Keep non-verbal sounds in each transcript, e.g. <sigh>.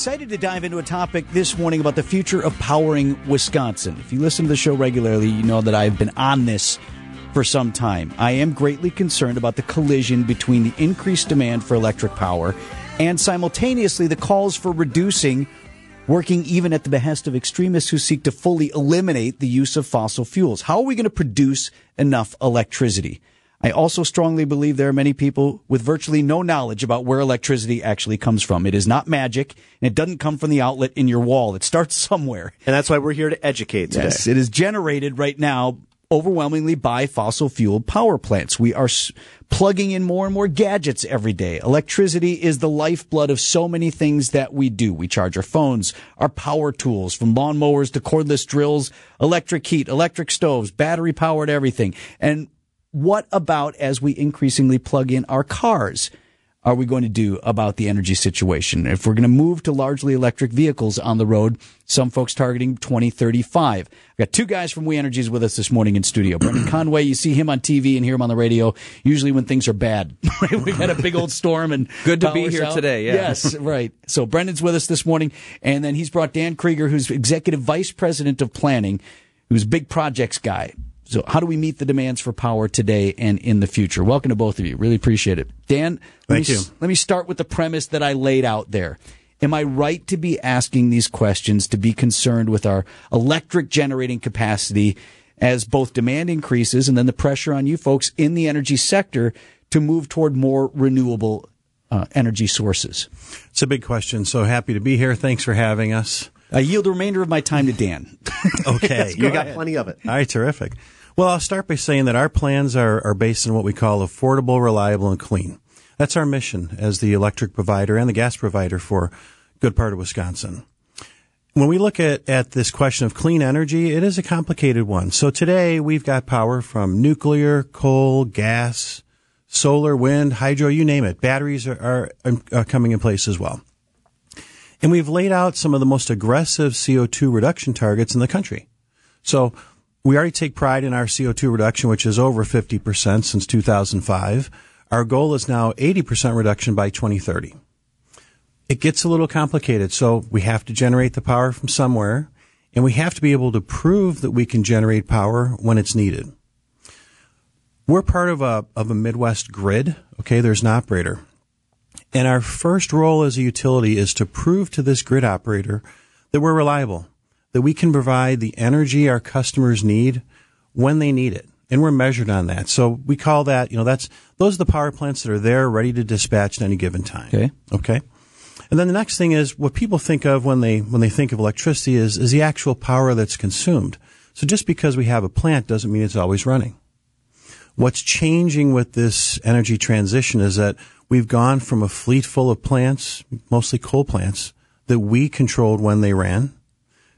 Excited to dive into a topic this morning about the future of powering Wisconsin. If you listen to the show regularly, you know that I've been on this for some time. I am greatly concerned about the collision between the increased demand for electric power and simultaneously the calls for reducing, working even at the behest of extremists who seek to fully eliminate the use of fossil fuels. How are we going to produce enough electricity? I also strongly believe there are many people with virtually no knowledge about where electricity actually comes from. It is not magic, and it doesn't come from the outlet in your wall. It starts <laughs> somewhere. And that's why we're here to educate today. Yes, it is generated right now overwhelmingly by fossil fuel power plants. We are s- plugging in more and more gadgets every day. Electricity is the lifeblood of so many things that we do. We charge our phones, our power tools, from lawnmowers to cordless drills, electric heat, electric stoves, battery powered everything. And what about as we increasingly plug in our cars? Are we going to do about the energy situation? If we're going to move to largely electric vehicles on the road, some folks targeting 2035. I've got two guys from We Energies with us this morning in studio. <clears throat> Brendan Conway, you see him on TV and hear him on the radio, usually when things are bad. <laughs> We've had a big old storm and Good to be here out. today, yeah. Yes, right. So Brendan's with us this morning, and then he's brought Dan Krueger, who's executive vice president of planning, who's big projects guy. So how do we meet the demands for power today and in the future? Welcome to both of you. Really appreciate it. Dan, let Thank me, you. Let me start with the premise that I laid out there. Am I right to be asking these questions, to be concerned with our electric generating capacity as both demand increases and then the pressure on you folks in the energy sector to move toward more renewable uh, energy sources? It's a big question. So happy to be here. Thanks for having us. I yield the remainder of my time to Dan. Okay. <laughs> you got plenty of it. All right, terrific. Well, I'll start by saying that our plans are, are based on what we call affordable, reliable, and clean. That's our mission as the electric provider and the gas provider for good part of Wisconsin. When we look at, at this question of clean energy, it is a complicated one. So today we've got power from nuclear, coal, gas, solar, wind, hydro, you name it. Batteries are, are, um, are coming in place as well. And we've laid out some of the most aggressive CO2 reduction targets in the country. So we already take pride in our CO2 reduction, which is over 50% since 2005. Our goal is now 80% reduction by 2030. It gets a little complicated. So we have to generate the power from somewhere and we have to be able to prove that we can generate power when it's needed. We're part of a, of a Midwest grid. Okay. There's an operator. And our first role as a utility is to prove to this grid operator that we're reliable, that we can provide the energy our customers need when they need it. And we're measured on that. So we call that, you know, that's, those are the power plants that are there ready to dispatch at any given time. Okay. Okay. And then the next thing is what people think of when they, when they think of electricity is, is the actual power that's consumed. So just because we have a plant doesn't mean it's always running. What's changing with this energy transition is that we've gone from a fleet full of plants, mostly coal plants, that we controlled when they ran,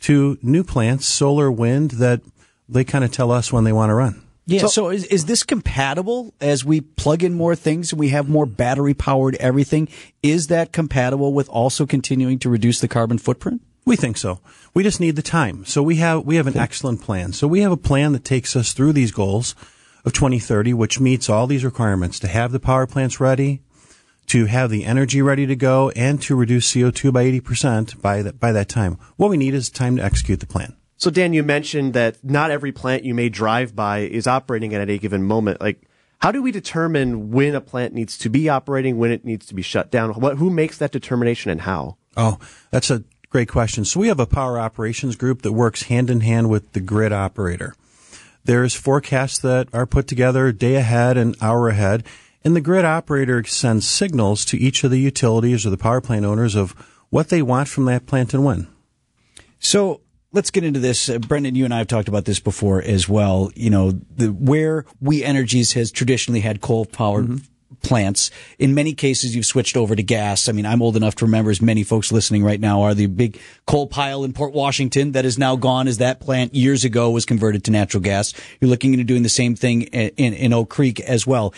to new plants, solar, wind, that they kind of tell us when they want to run. Yeah. So, is, is this compatible as we plug in more things and we have more battery powered everything? Is that compatible with also continuing to reduce the carbon footprint? We think so. We just need the time. So we have we have an excellent plan. So we have a plan that takes us through these goals of 2030, which meets all these requirements to have the power plants ready, to have the energy ready to go, and to reduce CO2 by 80% by that by that time. What we need is time to execute the plan. So Dan, you mentioned that not every plant you may drive by is operating at any given moment. Like, how do we determine when a plant needs to be operating, when it needs to be shut down? What, who makes that determination and how? Oh, that's a great question. So we have a power operations group that works hand in hand with the grid operator. There's forecasts that are put together day ahead and hour ahead, and the grid operator sends signals to each of the utilities or the power plant owners of what they want from that plant and when. So let's get into this. Uh, Brendan, you and I have talked about this before as well. You know, the, where We Energies has traditionally had coal powered plants. In many cases, you've switched over to gas. I mean, I'm old enough to remember, as many folks listening right now are, the big coal pile in Port Washington that is now gone as that plant years ago was converted to natural gas. You're looking into doing the same thing in, in, in Oak Creek as well.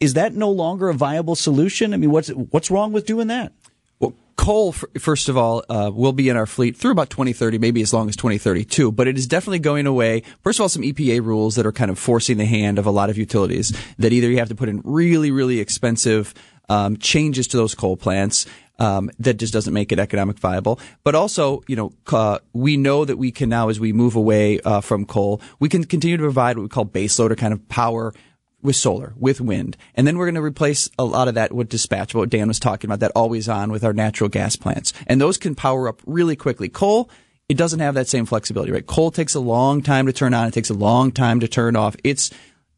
Is that no longer a viable solution? I mean, what's, what's wrong with doing that? Well, coal, first of all, uh, will be in our fleet through about 2030, maybe as long as 2032, but it is definitely going away. First of all, some EPA rules that are kind of forcing the hand of a lot of utilities that either you have to put in really, really expensive um, changes to those coal plants. Um, that just doesn't make it economic viable. But also, you know, uh, we know that we can now, as we move away uh, from coal, we can continue to provide what we call baseload or kind of power with solar, with wind. And then we're going to replace a lot of that with dispatchable, what Dan was talking about, that always on with our natural gas plants. And those can power up really quickly. Coal, it doesn't have that same flexibility, right? Coal takes a long time to turn on. It takes a long time to turn off. It's,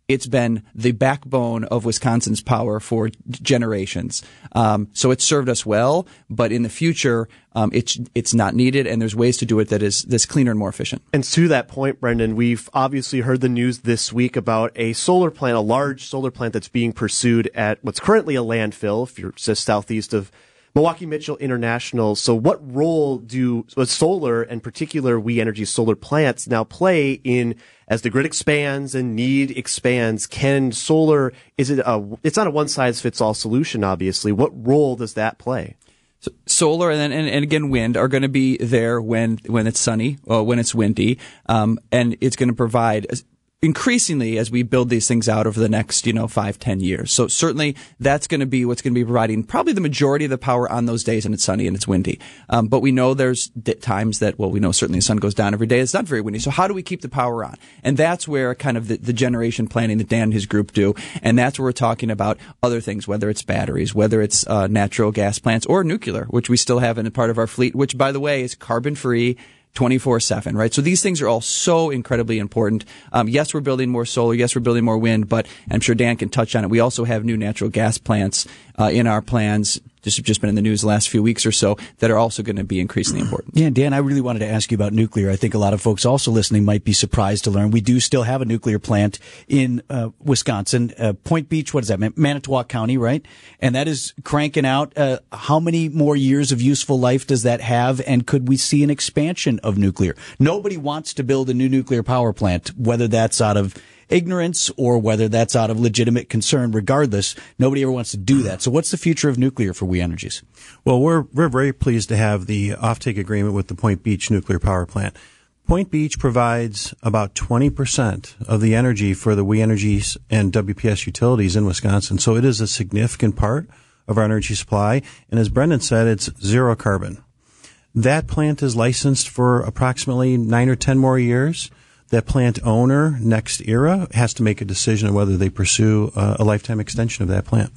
it's been the backbone of Wisconsin's power for generations. Um, so it's served us well, but in the future, um, it's it's not needed, and there's ways to do it that is that's cleaner and more efficient. And to that point, Brendan, we've obviously heard the news this week about a solar plant, a large solar plant that's being pursued at what's currently a landfill, if you're just southeast of Milwaukee Mitchell International. So, what role do solar, and particular We Energy solar plants, now play in as the grid expands and need expands? Can solar is it a? It's not a one size fits all solution, obviously. What role does that play? So solar and, and, and again wind are going to be there when when it's sunny, or when it's windy, um, and it's going to provide increasingly as we build these things out over the next, you know, five, ten years. So certainly that's going to be what's going to be providing probably the majority of the power on those days and it's sunny and it's windy. Um, but we know there's times that, well, we know certainly the sun goes down every day. It's not very windy. So how do we keep the power on? And that's where kind of the, the generation planning that Dan and his group do. And that's where we're talking about other things, whether it's batteries, whether it's uh, natural gas plants or nuclear, which we still have in a part of our fleet, which by the way is carbon free 24 7, right? So these things are all so incredibly important. Um, yes, we're building more solar. Yes, we're building more wind, but I'm sure Dan can touch on it. We also have new natural gas plants uh, in our plans just have just been in the news the last few weeks or so that are also going to be increasingly important. Yeah, Dan, I really wanted to ask you about nuclear. I think a lot of folks also listening might be surprised to learn we do still have a nuclear plant in uh, Wisconsin, uh, Point Beach. What is that? Manitowoc County, right? And that is cranking out. Uh, how many more years of useful life does that have? And could we see an expansion of nuclear? Nobody wants to build a new nuclear power plant, whether that's out of ignorance or whether that's out of legitimate concern. Regardless, nobody ever wants to do that. So, what's the future of nuclear for We Energies? Well, we're we're very pleased to have the offtake agreement with the Point Beach nuclear power plant. Point Beach provides about 20% of the energy for the We Energies and WPS utilities in Wisconsin. So it is a significant part of our energy supply. And as Brendan said, it's zero carbon. That plant is licensed for approximately nine or 10 more years that plant owner, NextEra, has to make a decision on whether they pursue uh, a lifetime extension of that plant.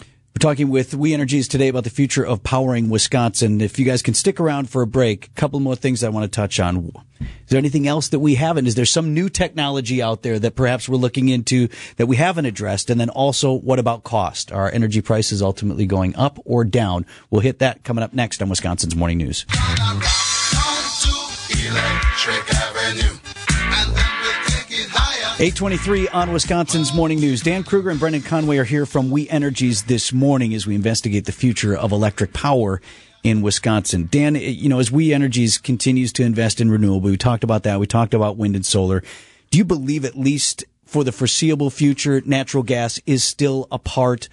We're talking with We Energies today about the future of powering Wisconsin. If you guys can stick around for a break, a couple more things I want to touch on. Is there anything else that we haven't? Is there some new technology out there that perhaps we're looking into that we haven't addressed? And then also, what about cost? Are energy prices ultimately going up or down? We'll hit that coming up next on Wisconsin's Morning News. 823 on Wisconsin's Morning News. Dan Krueger and Brendan Conway are here from We Energies this morning as we investigate the future of electric power in Wisconsin. Dan, eh, you know, as We Energies continues to invest in renewable, we talked about that. We talked about wind and solar. Do you believe at least for the foreseeable future, natural gas is still a part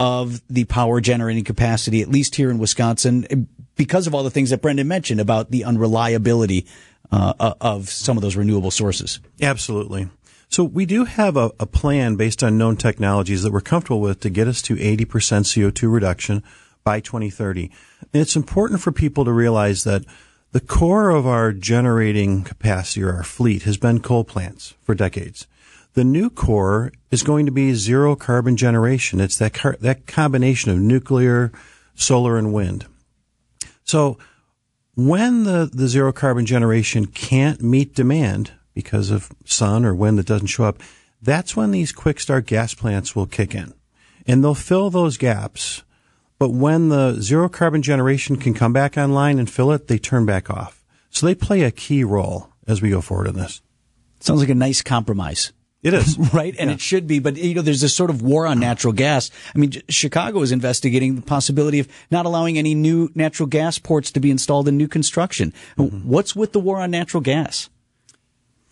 of the power generating capacity, at least here in Wisconsin, eh, because of all the things that Brendan mentioned about the unreliability uh, uh of some of those renewable sources? Absolutely. So we do have a, a, plan based on known technologies that we're comfortable with to get us to 80% CO2 reduction by 2030. And it's important for people to realize that the core of our generating capacity or our fleet has been coal plants for decades. The new core is going to be zero carbon generation. It's that car- that combination of nuclear, solar, and wind. So when the, the zero carbon generation can't meet demand, because of sun or wind that doesn't show up, that's when these quick start gas plants will kick in. And they'll fill those gaps. But when the zero carbon generation can come back online and fill it, they turn back off. So they play a key role as we go forward in this. Sounds like a nice compromise. It is. <laughs> right? And yeah. it should be. But, you know, there's this sort of war on natural gas. I mean, Chicago is investigating the possibility of not allowing any new natural gas ports to be installed in new construction. Mm-hmm. What's with the war on natural gas?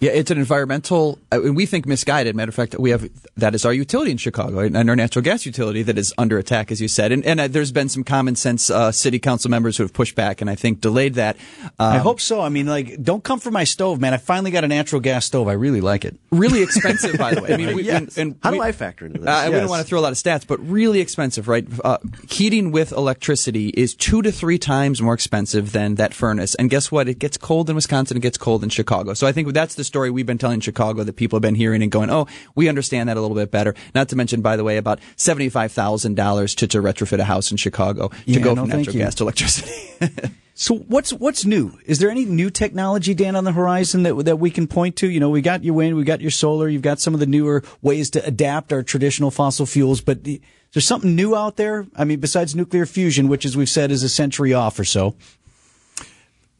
Yeah, it's an environmental, uh, and we think misguided. Matter of fact, we have that is our utility in Chicago and our natural gas utility that is under attack, as you said. And, and uh, there's been some common sense uh, city council members who have pushed back and I think delayed that. I hope so. I mean, like, don't come for my stove, man. I finally got a natural gas stove. I really like it. Really expensive, by the way. I mean, <laughs> we, Yes. and, and How we- do I factor into this? Uh, I wouldn't want to throw a lot of stats, but really expensive, right? Uh, heating with electricity is two to three times more expensive than that furnace. And guess what? It gets cold in Wisconsin. It gets cold in Chicago. So I think that's the story we've been telling Chicago that people have been hearing and going, oh, we understand that a little bit better. Not to mention, by the way, about $75,000 to, to retrofit a house in Chicago to Yeah, go no, from natural you. gas to electricity. <laughs> So what's what's new? Is there any new technology, Dan, on the horizon that that we can point to? You know, we got your wind, we got your solar, you've got some of the newer ways to adapt our traditional fossil fuels, but the- is there something new out there? I mean, besides nuclear fusion, which, as we've said, is a century off or so.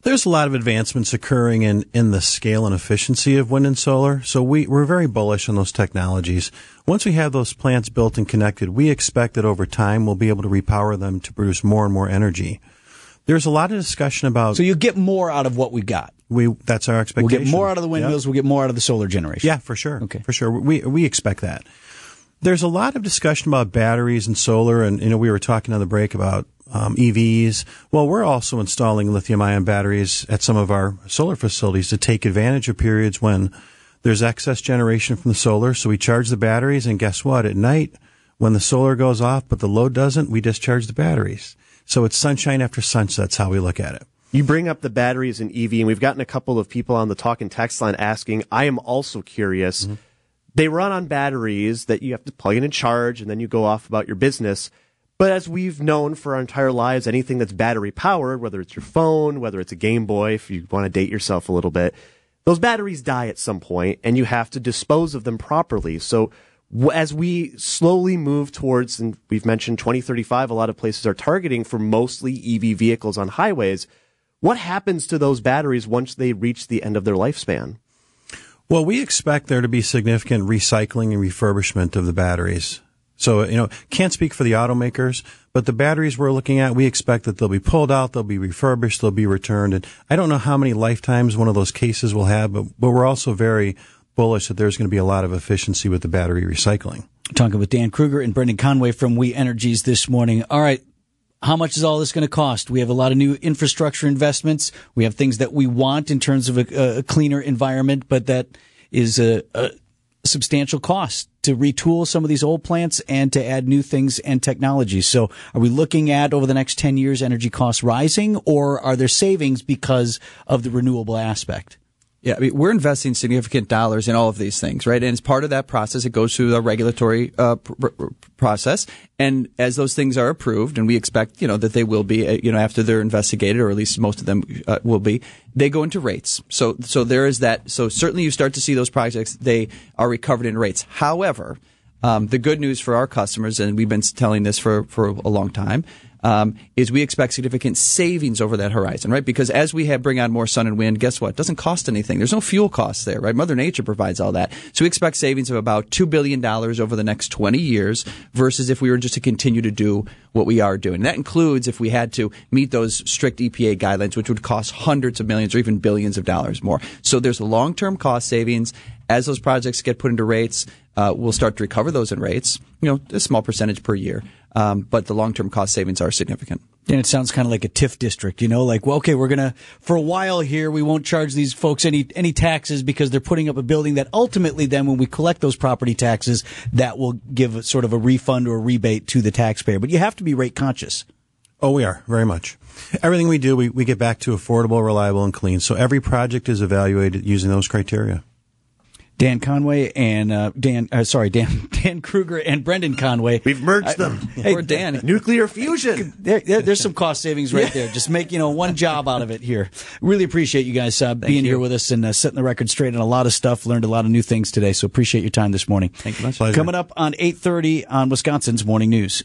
There's a lot of advancements occurring in, in the scale and efficiency of wind and solar. So we, we're very bullish on those technologies. Once we have those plants built and connected, we expect that over time we'll be able to repower them to produce more and more energy. There's a lot of discussion about So you get more out of what we got. we that's our expectation. We'll get more out of the Yep. windmills. We'll get more out of the solar generation. Yeah, for sure. Okay. For sure. We we expect that. There's a lot of discussion about batteries and solar, and you know we were talking on the break about um, EVs. Well, we're also installing lithium-ion batteries at some of our solar facilities to take advantage of periods when there's excess generation from the solar. So we charge the batteries, and guess what? At night, when the solar goes off but the load doesn't, we discharge the batteries. So it's sunshine after sunset. That's how we look at it. You bring up the batteries in EV, and we've gotten a couple of people on the talk and text line asking. I am also curious. They run on batteries that you have to plug in and charge, and then you go off about your business. But as we've known for our entire lives, anything that's battery powered, whether it's your phone, whether it's a Game Boy, if you want to date yourself a little bit, those batteries die at some point, and you have to dispose of them properly. So as we slowly move towards, and we've mentioned 2035, a lot of places are targeting for mostly EV vehicles on highways. What happens to those batteries once they reach the end of their lifespan? Well, we expect there to be significant recycling and refurbishment of the batteries. So, you know, can't speak for the automakers, but the batteries we're looking at, we expect that they'll be pulled out, they'll be refurbished, they'll be returned. And I don't know how many lifetimes one of those cases will have, but, but we're also very bullish that there's going to be a lot of efficiency with the battery recycling. Talking with Dan Krueger and Brendan Conway from We Energies this morning. All right. How much is all this going to cost? We have a lot of new infrastructure investments. We have things that we want in terms of a, a cleaner environment, but that is a, a substantial cost to retool some of these old plants and to add new things and technologies. So are we looking at over the next 10 years energy costs rising or are there savings because of the renewable aspect? Yeah, I mean, we're investing significant dollars in all of these things, right? And as part of that process, it goes through the regulatory uh, pr- pr- process. And as those things are approved, and we expect, you know, that they will be, uh, you know, after they're investigated, or at least most of them uh, will be, they go into rates. So, so there is that. So certainly, you start to see those projects; they are recovered in rates. However, um, the good news for our customers, and we've been telling this for, for a long time, um, is we expect significant savings over that horizon, right? Because as we have bring on more sun and wind, guess what? It doesn't cost anything. There's no fuel costs there, right? Mother Nature provides all that. So we expect savings of about $2 billion over the next 20 years versus if we were just to continue to do what we are doing. That includes if we had to meet those strict EPA guidelines, which would cost hundreds of millions or even billions of dollars more. So there's long-term cost savings. As those projects get put into rates, uh, we'll start to recover those in rates, you know, a small percentage per year. Um, but the long-term cost savings are significant. And it sounds kind of like a TIF district, you know, like, well, okay, we're going to, for a while here, we won't charge these folks any, any taxes because they're putting up a building that ultimately then when we collect those property taxes, that will give a, sort of a refund or a rebate to the taxpayer. But you have to be rate conscious. Oh, we are very much. Everything we do, we, we get back to affordable, reliable, and clean. So every project is evaluated using those criteria. Dan Conway and, uh, Dan, uh, sorry, Dan, <laughs> Dan Krueger and Brendan Conway. We've merged them. Or Dan. Nuclear fusion. <laughs> There, there- there's some cost savings right there. Just make you know one job out of it here. Really appreciate you guys uh, being you. here with us and uh, setting the record straight on a lot of stuff. Learned a lot of new things today. So appreciate your time this morning. Thank you much. Pleasure. Coming up on 8:30 on Wisconsin's Morning News.